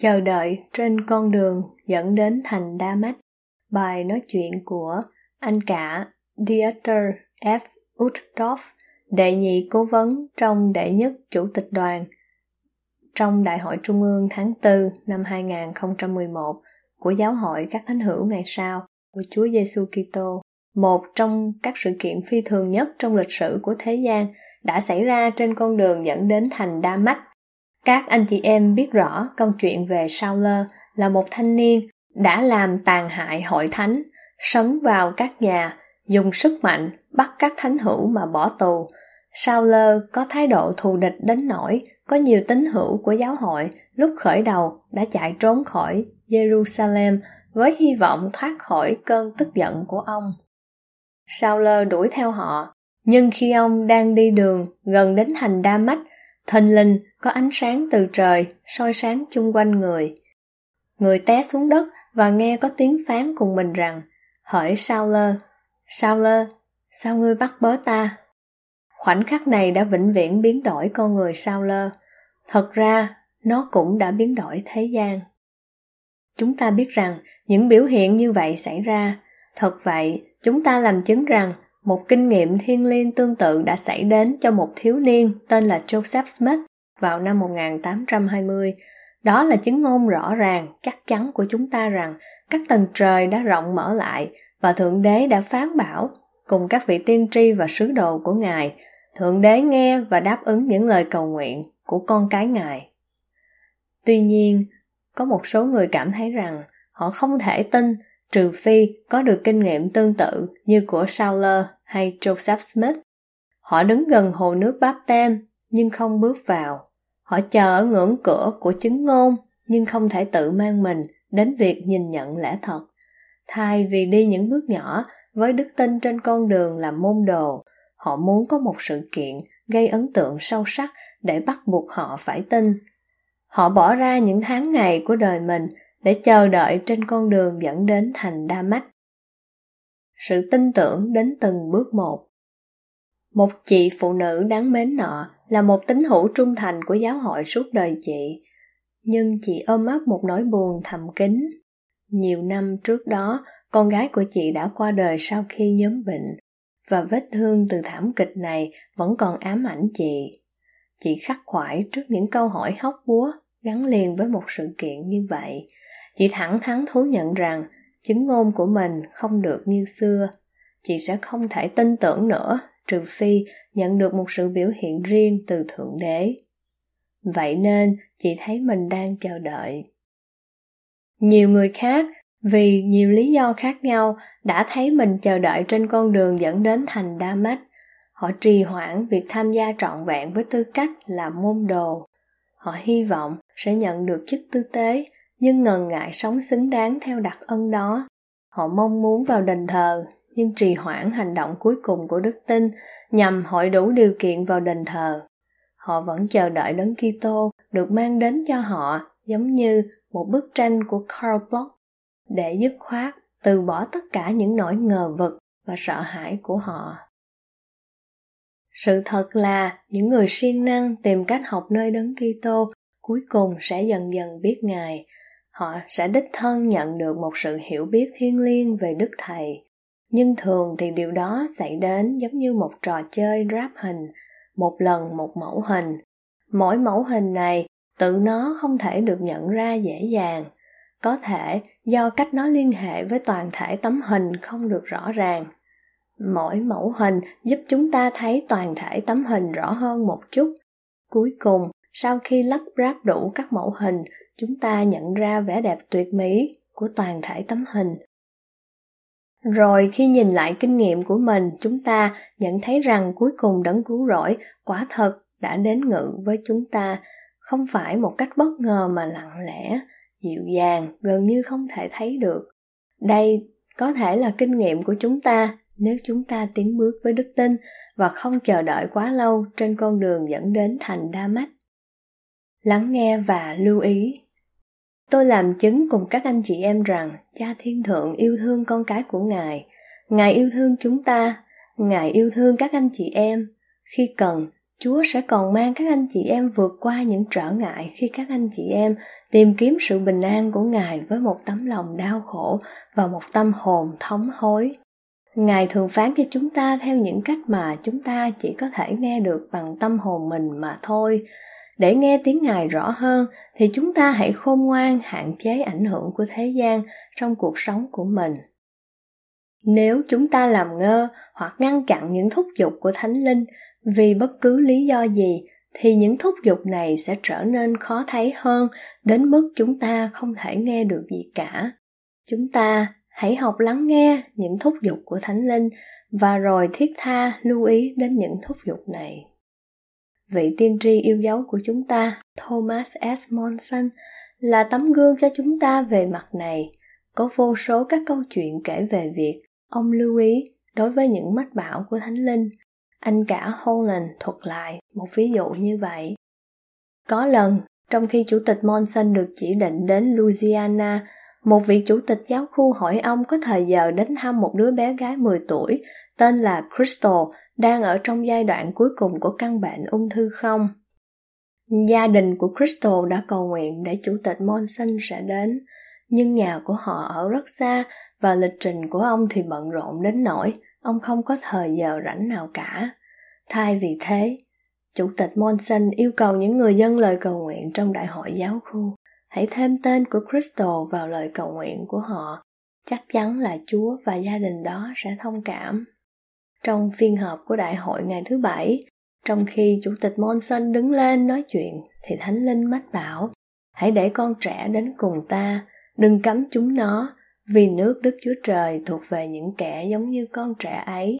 Chờ đợi trên con đường dẫn đến thành Đa Mách. Bài nói chuyện của anh cả Dieter F. Uchtdorf, đệ nhị cố vấn trong đệ nhất chủ tịch đoàn trong Đại hội Trung ương tháng 4 năm 2011 của Giáo hội các thánh hữu ngày sau của Chúa Giêsu Kitô, một trong các sự kiện phi thường nhất trong lịch sử của thế gian đã xảy ra trên con đường dẫn đến thành Đa Mách các anh chị em biết rõ câu chuyện về Sauler là một thanh niên đã làm tàn hại hội thánh, sấn vào các nhà, dùng sức mạnh bắt các thánh hữu mà bỏ tù. Sauler có thái độ thù địch đến nỗi có nhiều tín hữu của giáo hội lúc khởi đầu đã chạy trốn khỏi Jerusalem với hy vọng thoát khỏi cơn tức giận của ông. Sauler đuổi theo họ, nhưng khi ông đang đi đường gần đến thành Đa Mách Thình lình có ánh sáng từ trời soi sáng chung quanh người. Người té xuống đất và nghe có tiếng phán cùng mình rằng Hỡi sao lơ, sao lơ, sao ngươi bắt bớ ta? Khoảnh khắc này đã vĩnh viễn biến đổi con người sao lơ. Thật ra, nó cũng đã biến đổi thế gian. Chúng ta biết rằng những biểu hiện như vậy xảy ra. Thật vậy, chúng ta làm chứng rằng một kinh nghiệm thiên liêng tương tự đã xảy đến cho một thiếu niên tên là Joseph Smith vào năm 1820. Đó là chứng ngôn rõ ràng, chắc chắn của chúng ta rằng các tầng trời đã rộng mở lại và Thượng Đế đã phán bảo cùng các vị tiên tri và sứ đồ của Ngài. Thượng Đế nghe và đáp ứng những lời cầu nguyện của con cái Ngài. Tuy nhiên, có một số người cảm thấy rằng họ không thể tin trừ phi có được kinh nghiệm tương tự như của Sauler hay Joseph Smith. Họ đứng gần hồ nước Báp Tem nhưng không bước vào. Họ chờ ở ngưỡng cửa của chứng ngôn nhưng không thể tự mang mình đến việc nhìn nhận lẽ thật. Thay vì đi những bước nhỏ với đức tin trên con đường làm môn đồ, họ muốn có một sự kiện gây ấn tượng sâu sắc để bắt buộc họ phải tin. Họ bỏ ra những tháng ngày của đời mình để chờ đợi trên con đường dẫn đến thành Đa Mách. Sự tin tưởng đến từng bước một. Một chị phụ nữ đáng mến nọ là một tín hữu trung thành của giáo hội suốt đời chị, nhưng chị ôm ấp một nỗi buồn thầm kín. Nhiều năm trước đó, con gái của chị đã qua đời sau khi nhóm bệnh, và vết thương từ thảm kịch này vẫn còn ám ảnh chị. Chị khắc khoải trước những câu hỏi hóc búa gắn liền với một sự kiện như vậy, Chị thẳng thắn thú nhận rằng, chứng ngôn của mình không được như xưa. Chị sẽ không thể tin tưởng nữa, trừ phi nhận được một sự biểu hiện riêng từ Thượng Đế. Vậy nên, chị thấy mình đang chờ đợi. Nhiều người khác, vì nhiều lý do khác nhau, đã thấy mình chờ đợi trên con đường dẫn đến thành Đa Mách. Họ trì hoãn việc tham gia trọn vẹn với tư cách là môn đồ. Họ hy vọng sẽ nhận được chức tư tế nhưng ngần ngại sống xứng đáng theo đặc ân đó. Họ mong muốn vào đền thờ, nhưng trì hoãn hành động cuối cùng của đức tin nhằm hội đủ điều kiện vào đền thờ. Họ vẫn chờ đợi đấng Kitô được mang đến cho họ giống như một bức tranh của Karl Bloch để dứt khoát từ bỏ tất cả những nỗi ngờ vực và sợ hãi của họ. Sự thật là những người siêng năng tìm cách học nơi đấng Kitô cuối cùng sẽ dần dần biết Ngài họ sẽ đích thân nhận được một sự hiểu biết thiêng liêng về đức thầy. Nhưng thường thì điều đó xảy đến giống như một trò chơi ráp hình, một lần một mẫu hình. Mỗi mẫu hình này, tự nó không thể được nhận ra dễ dàng. Có thể, do cách nó liên hệ với toàn thể tấm hình không được rõ ràng. Mỗi mẫu hình giúp chúng ta thấy toàn thể tấm hình rõ hơn một chút. Cuối cùng, sau khi lắp ráp đủ các mẫu hình chúng ta nhận ra vẻ đẹp tuyệt mỹ của toàn thể tấm hình. Rồi khi nhìn lại kinh nghiệm của mình, chúng ta nhận thấy rằng cuối cùng đấng cứu rỗi quả thật đã đến ngự với chúng ta, không phải một cách bất ngờ mà lặng lẽ, dịu dàng, gần như không thể thấy được. Đây có thể là kinh nghiệm của chúng ta nếu chúng ta tiến bước với đức tin và không chờ đợi quá lâu trên con đường dẫn đến thành đa mách. Lắng nghe và lưu ý tôi làm chứng cùng các anh chị em rằng, cha thiên thượng yêu thương con cái của ngài. Ngài yêu thương chúng ta. Ngài yêu thương các anh chị em. Khi cần, chúa sẽ còn mang các anh chị em vượt qua những trở ngại khi các anh chị em tìm kiếm sự bình an của ngài với một tấm lòng đau khổ và một tâm hồn thống hối. Ngài thường phán cho chúng ta theo những cách mà chúng ta chỉ có thể nghe được bằng tâm hồn mình mà thôi để nghe tiếng ngài rõ hơn, thì chúng ta hãy khôn ngoan hạn chế ảnh hưởng của thế gian trong cuộc sống của mình. Nếu chúng ta làm ngơ hoặc ngăn chặn những thúc giục của thánh linh vì bất cứ lý do gì, thì những thúc giục này sẽ trở nên khó thấy hơn đến mức chúng ta không thể nghe được gì cả. Chúng ta hãy học lắng nghe những thúc giục của thánh linh và rồi thiết tha lưu ý đến những thúc giục này vị tiên tri yêu dấu của chúng ta thomas s. Monson là tấm gương cho chúng ta về mặt này. Có vô số các câu chuyện kể về việc ông lưu ý đối với những mách bảo của thánh linh. Anh cả Holland thuật lại một ví dụ như vậy. Có lần, trong khi chủ tịch Monson được chỉ định đến Louisiana, một vị chủ tịch giáo khu hỏi ông có thời giờ đến thăm một đứa bé gái 10 tuổi tên là Crystal đang ở trong giai đoạn cuối cùng của căn bệnh ung thư không. Gia đình của Crystal đã cầu nguyện để chủ tịch Monson sẽ đến, nhưng nhà của họ ở rất xa và lịch trình của ông thì bận rộn đến nỗi ông không có thời giờ rảnh nào cả. Thay vì thế, Chủ tịch Monson yêu cầu những người dân lời cầu nguyện trong đại hội giáo khu hãy thêm tên của Crystal vào lời cầu nguyện của họ. Chắc chắn là Chúa và gia đình đó sẽ thông cảm. Trong phiên họp của đại hội ngày thứ bảy, trong khi Chủ tịch Monson đứng lên nói chuyện, thì Thánh Linh mách bảo, hãy để con trẻ đến cùng ta, đừng cấm chúng nó, vì nước Đức Chúa Trời thuộc về những kẻ giống như con trẻ ấy.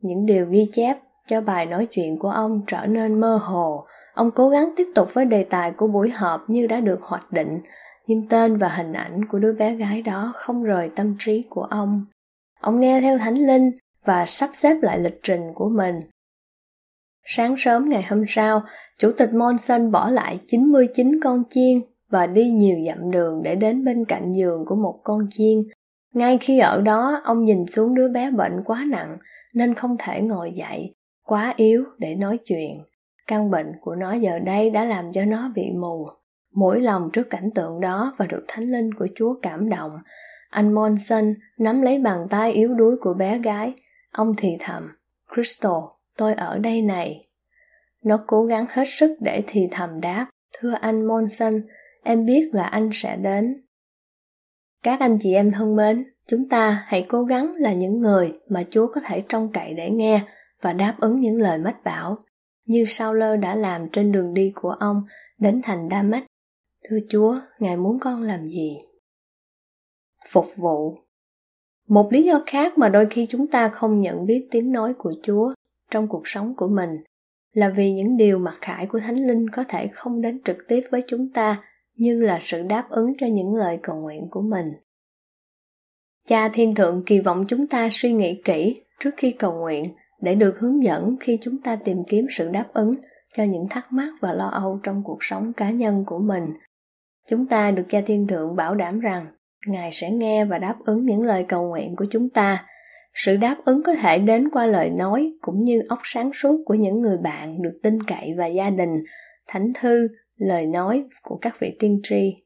Những điều ghi chép cho bài nói chuyện của ông trở nên mơ hồ, ông cố gắng tiếp tục với đề tài của buổi họp như đã được hoạch định, nhưng tên và hình ảnh của đứa bé gái đó không rời tâm trí của ông. Ông nghe theo Thánh Linh và sắp xếp lại lịch trình của mình. Sáng sớm ngày hôm sau, Chủ tịch Monson bỏ lại 99 con chiên và đi nhiều dặm đường để đến bên cạnh giường của một con chiên. Ngay khi ở đó, ông nhìn xuống đứa bé bệnh quá nặng nên không thể ngồi dậy, quá yếu để nói chuyện. Căn bệnh của nó giờ đây đã làm cho nó bị mù. Mỗi lòng trước cảnh tượng đó và được thánh linh của Chúa cảm động, anh Monson nắm lấy bàn tay yếu đuối của bé gái. Ông thì thầm, Crystal, tôi ở đây này. Nó cố gắng hết sức để thì thầm đáp, thưa anh Monson, em biết là anh sẽ đến. Các anh chị em thân mến, chúng ta hãy cố gắng là những người mà Chúa có thể trông cậy để nghe và đáp ứng những lời mách bảo, như Sao Lơ đã làm trên đường đi của ông đến thành Đa Mách. Thưa Chúa, Ngài muốn con làm gì? Phục vụ một lý do khác mà đôi khi chúng ta không nhận biết tiếng nói của Chúa trong cuộc sống của mình là vì những điều mặc khải của Thánh Linh có thể không đến trực tiếp với chúng ta như là sự đáp ứng cho những lời cầu nguyện của mình. Cha Thiên Thượng kỳ vọng chúng ta suy nghĩ kỹ trước khi cầu nguyện để được hướng dẫn khi chúng ta tìm kiếm sự đáp ứng cho những thắc mắc và lo âu trong cuộc sống cá nhân của mình. Chúng ta được Cha Thiên Thượng bảo đảm rằng Ngài sẽ nghe và đáp ứng những lời cầu nguyện của chúng ta. Sự đáp ứng có thể đến qua lời nói cũng như óc sáng suốt của những người bạn được tin cậy và gia đình, thánh thư, lời nói của các vị tiên tri.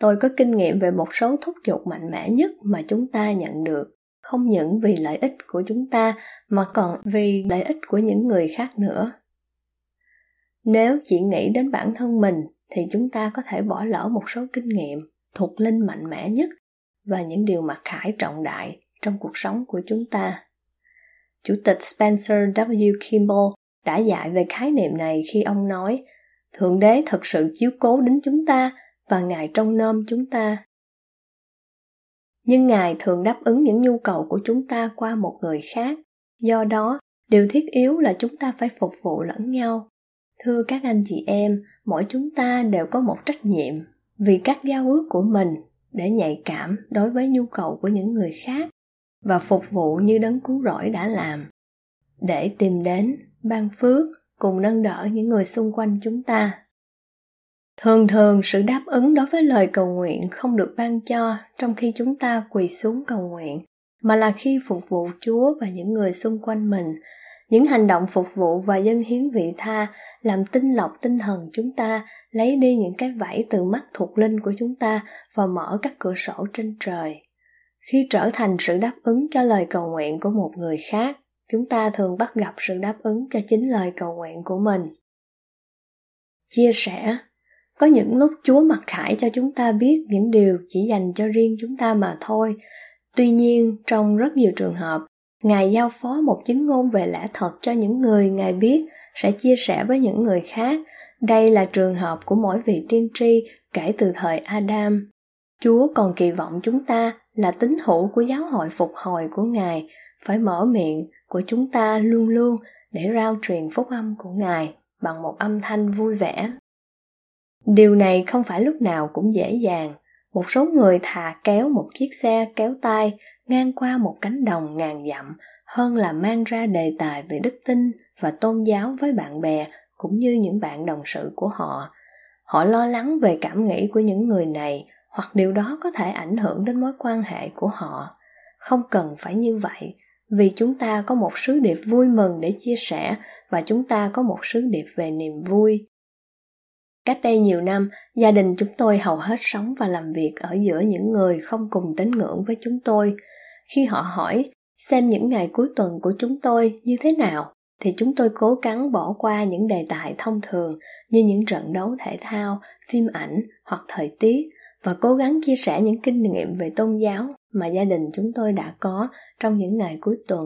Tôi có kinh nghiệm về một số thúc giục mạnh mẽ nhất mà chúng ta nhận được không những vì lợi ích của chúng ta mà còn vì lợi ích của những người khác nữa nếu chỉ nghĩ đến bản thân mình thì chúng ta có thể bỏ lỡ một số kinh nghiệm thuộc linh mạnh mẽ nhất và những điều mặc khải trọng đại trong cuộc sống của chúng ta chủ tịch spencer w kimball đã dạy về khái niệm này khi ông nói thượng đế thật sự chiếu cố đến chúng ta và ngài trông nom chúng ta nhưng Ngài thường đáp ứng những nhu cầu của chúng ta qua một người khác. Do đó, điều thiết yếu là chúng ta phải phục vụ lẫn nhau. Thưa các anh chị em, mỗi chúng ta đều có một trách nhiệm vì các giao ước của mình để nhạy cảm đối với nhu cầu của những người khác và phục vụ như đấng cứu rỗi đã làm, để tìm đến ban phước cùng nâng đỡ những người xung quanh chúng ta. Thường thường, sự đáp ứng đối với lời cầu nguyện không được ban cho trong khi chúng ta quỳ xuống cầu nguyện, mà là khi phục vụ chúa và những người xung quanh mình những hành động phục vụ và dân hiến vị tha, làm tinh lọc tinh thần chúng ta, lấy đi những cái vảy từ mắt thuộc linh của chúng ta và mở các cửa sổ trên trời. Khi trở thành sự đáp ứng cho lời cầu nguyện của một người khác, chúng ta thường bắt gặp sự đáp ứng cho chính lời cầu nguyện của mình. Chia sẻ, có những lúc chúa mặc khải cho chúng ta biết những điều chỉ dành cho riêng chúng ta mà thôi. Tuy nhiên, trong rất nhiều trường hợp ngài giao phó một chứng ngôn về lẽ thật cho những người ngài biết, sẽ chia sẻ với những người khác. Đây là trường hợp của mỗi vị tiên tri kể từ thời adam. Chúa còn kỳ vọng chúng ta là tín hữu của giáo hội phục hồi của ngài, phải mở miệng của chúng ta luôn luôn để rao truyền phúc âm của ngài bằng một âm thanh vui vẻ. Điều này không phải lúc nào cũng dễ dàng. Một số người thà kéo một chiếc xe kéo tay ngang qua một cánh đồng ngàn dặm, hơn là mang ra đề tài về đức tin và tôn giáo với bạn bè cũng như những bạn đồng sự của họ. Họ lo lắng về cảm nghĩ của những người này hoặc điều đó có thể ảnh hưởng đến mối quan hệ của họ. Không cần phải như vậy, vì chúng ta có một sứ điệp vui mừng để chia sẻ và chúng ta có một sứ điệp về niềm vui cách đây nhiều năm, gia đình chúng tôi hầu hết sống và làm việc ở giữa những người không cùng tín ngưỡng với chúng tôi. Khi họ hỏi, xem những ngày cuối tuần của chúng tôi như thế nào? thì chúng tôi cố gắng bỏ qua những đề tài thông thường như những trận đấu thể thao, phim ảnh hoặc thời tiết và cố gắng chia sẻ những kinh nghiệm về tôn giáo mà gia đình chúng tôi đã có trong những ngày cuối tuần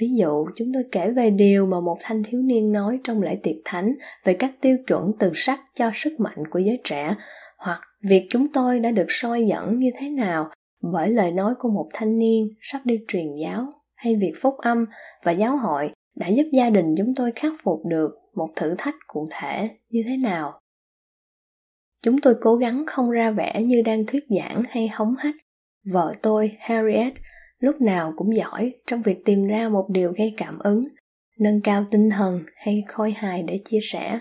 ví dụ, chúng tôi kể về điều mà một thanh thiếu niên nói trong lễ tiệc thánh về các tiêu chuẩn từ sắc cho sức mạnh của giới trẻ, hoặc việc chúng tôi đã được soi dẫn như thế nào bởi lời nói của một thanh niên sắp đi truyền giáo, hay việc phúc âm và giáo hội đã giúp gia đình chúng tôi khắc phục được một thử thách cụ thể như thế nào. Chúng tôi cố gắng không ra vẻ như đang thuyết giảng hay hống hách. Vợ tôi, harriet lúc nào cũng giỏi trong việc tìm ra một điều gây cảm ứng, nâng cao tinh thần hay khôi hài để chia sẻ.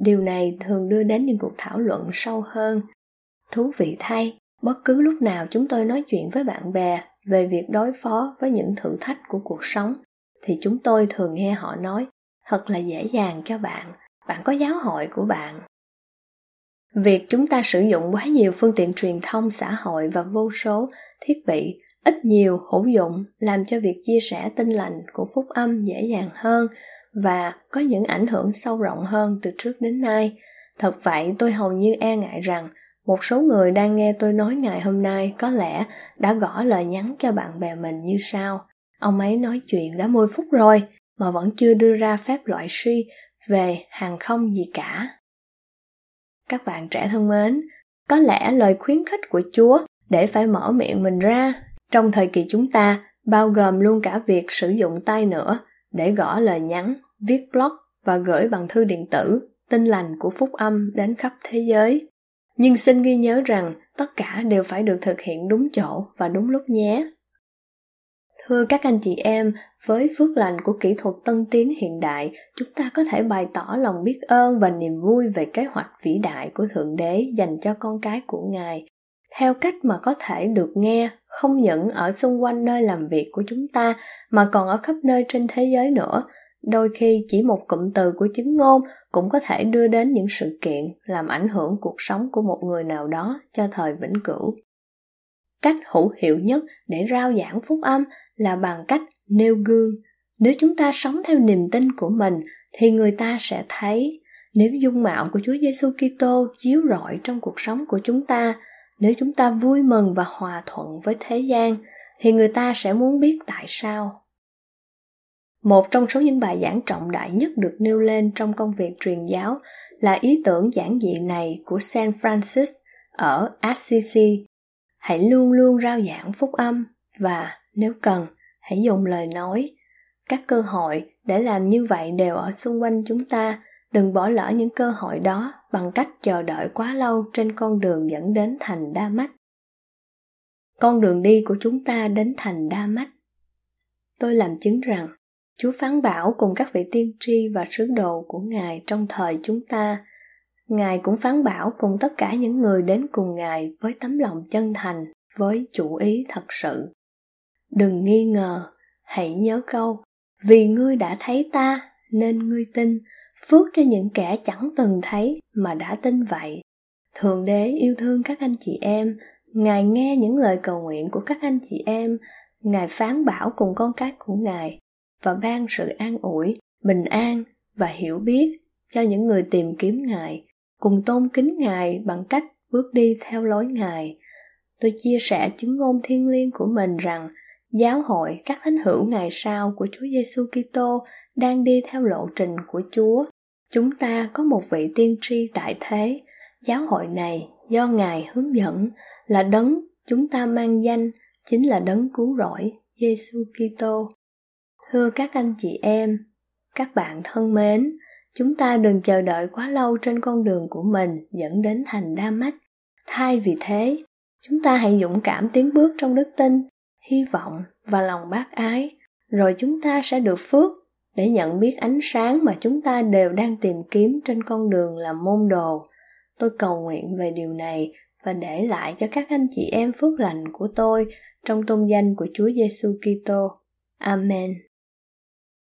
Điều này thường đưa đến những cuộc thảo luận sâu hơn. Thú vị thay, bất cứ lúc nào chúng tôi nói chuyện với bạn bè về việc đối phó với những thử thách của cuộc sống, thì chúng tôi thường nghe họ nói, thật là dễ dàng cho bạn bạn có giáo hội của bạn. Việc chúng ta sử dụng quá nhiều phương tiện truyền thông xã hội và vô số thiết bị ít nhiều hữu dụng làm cho việc chia sẻ tin lành của phúc âm dễ dàng hơn và có những ảnh hưởng sâu rộng hơn từ trước đến nay. Thật vậy, tôi hầu như e ngại rằng một số người đang nghe tôi nói ngày hôm nay có lẽ đã gõ lời nhắn cho bạn bè mình như sau. Ông ấy nói chuyện đã 10 phút rồi mà vẫn chưa đưa ra phép loại suy về hàng không gì cả. Các bạn trẻ thân mến, có lẽ lời khuyến khích của chúa để phải mở miệng mình ra trong thời kỳ chúng ta, bao gồm luôn cả việc sử dụng tay nữa, để gõ lời nhắn, viết blog và gửi bằng thư điện tử, tin lành của phúc âm đến khắp thế giới. Nhưng xin ghi nhớ rằng tất cả đều phải được thực hiện đúng chỗ và đúng lúc nhé. Thưa các anh chị em, với phước lành của kỹ thuật tân tiến hiện đại, chúng ta có thể bày tỏ lòng biết ơn và niềm vui về kế hoạch vĩ đại của thượng đế dành cho con cái của ngài theo cách mà có thể được nghe không những ở xung quanh nơi làm việc của chúng ta mà còn ở khắp nơi trên thế giới nữa. Đôi khi chỉ một cụm từ của chứng ngôn cũng có thể đưa đến những sự kiện làm ảnh hưởng cuộc sống của một người nào đó cho thời vĩnh cửu. Cách hữu hiệu nhất để rao giảng phúc âm là bằng cách nêu gương. Nếu chúng ta sống theo niềm tin của mình thì người ta sẽ thấy. Nếu dung mạo của Chúa Giêsu Kitô chiếu rọi trong cuộc sống của chúng ta, nếu chúng ta vui mừng và hòa thuận với thế gian, thì người ta sẽ muốn biết tại sao. Một trong số những bài giảng trọng đại nhất được nêu lên trong công việc truyền giáo là ý tưởng giảng dị này của Saint Francis ở Assisi. Hãy luôn luôn rao giảng phúc âm và nếu cần hãy dùng lời nói. Các cơ hội để làm như vậy đều ở xung quanh chúng ta đừng bỏ lỡ những cơ hội đó bằng cách chờ đợi quá lâu trên con đường dẫn đến thành đa Mách. con đường đi của chúng ta đến thành đa Mách. tôi làm chứng rằng, chúa phán bảo cùng các vị tiên tri và sứ đồ của ngài trong thời chúng ta ngài cũng phán bảo cùng tất cả những người đến cùng ngài với tấm lòng chân thành, với chủ ý thật sự đừng nghi ngờ, hãy nhớ câu, vì ngươi đã thấy ta, nên ngươi tin phước cho những kẻ chẳng từng thấy mà đã tin vậy. Thượng đế yêu thương các anh chị em. Ngài nghe những lời cầu nguyện của các anh chị em. Ngài phán bảo cùng con cái của ngài và ban sự an ủi, bình an và hiểu biết cho những người tìm kiếm ngài, cùng tôn kính ngài bằng cách bước đi theo lối ngài. Tôi chia sẻ chứng ngôn thiên liêng của mình rằng giáo hội các thánh hữu ngày sau của Chúa Giêsu Kitô đang đi theo lộ trình của Chúa. Chúng ta có một vị tiên tri tại thế. Giáo hội này do Ngài hướng dẫn là đấng chúng ta mang danh chính là đấng cứu rỗi Giêsu Kitô. Thưa các anh chị em, các bạn thân mến, chúng ta đừng chờ đợi quá lâu trên con đường của mình dẫn đến thành đa mách. Thay vì thế, chúng ta hãy dũng cảm tiến bước trong đức tin hy vọng và lòng bác ái rồi chúng ta sẽ được phước để nhận biết ánh sáng mà chúng ta đều đang tìm kiếm trên con đường làm môn đồ tôi cầu nguyện về điều này và để lại cho các anh chị em phước lành của tôi trong tôn danh của Chúa Giêsu Kitô. Amen.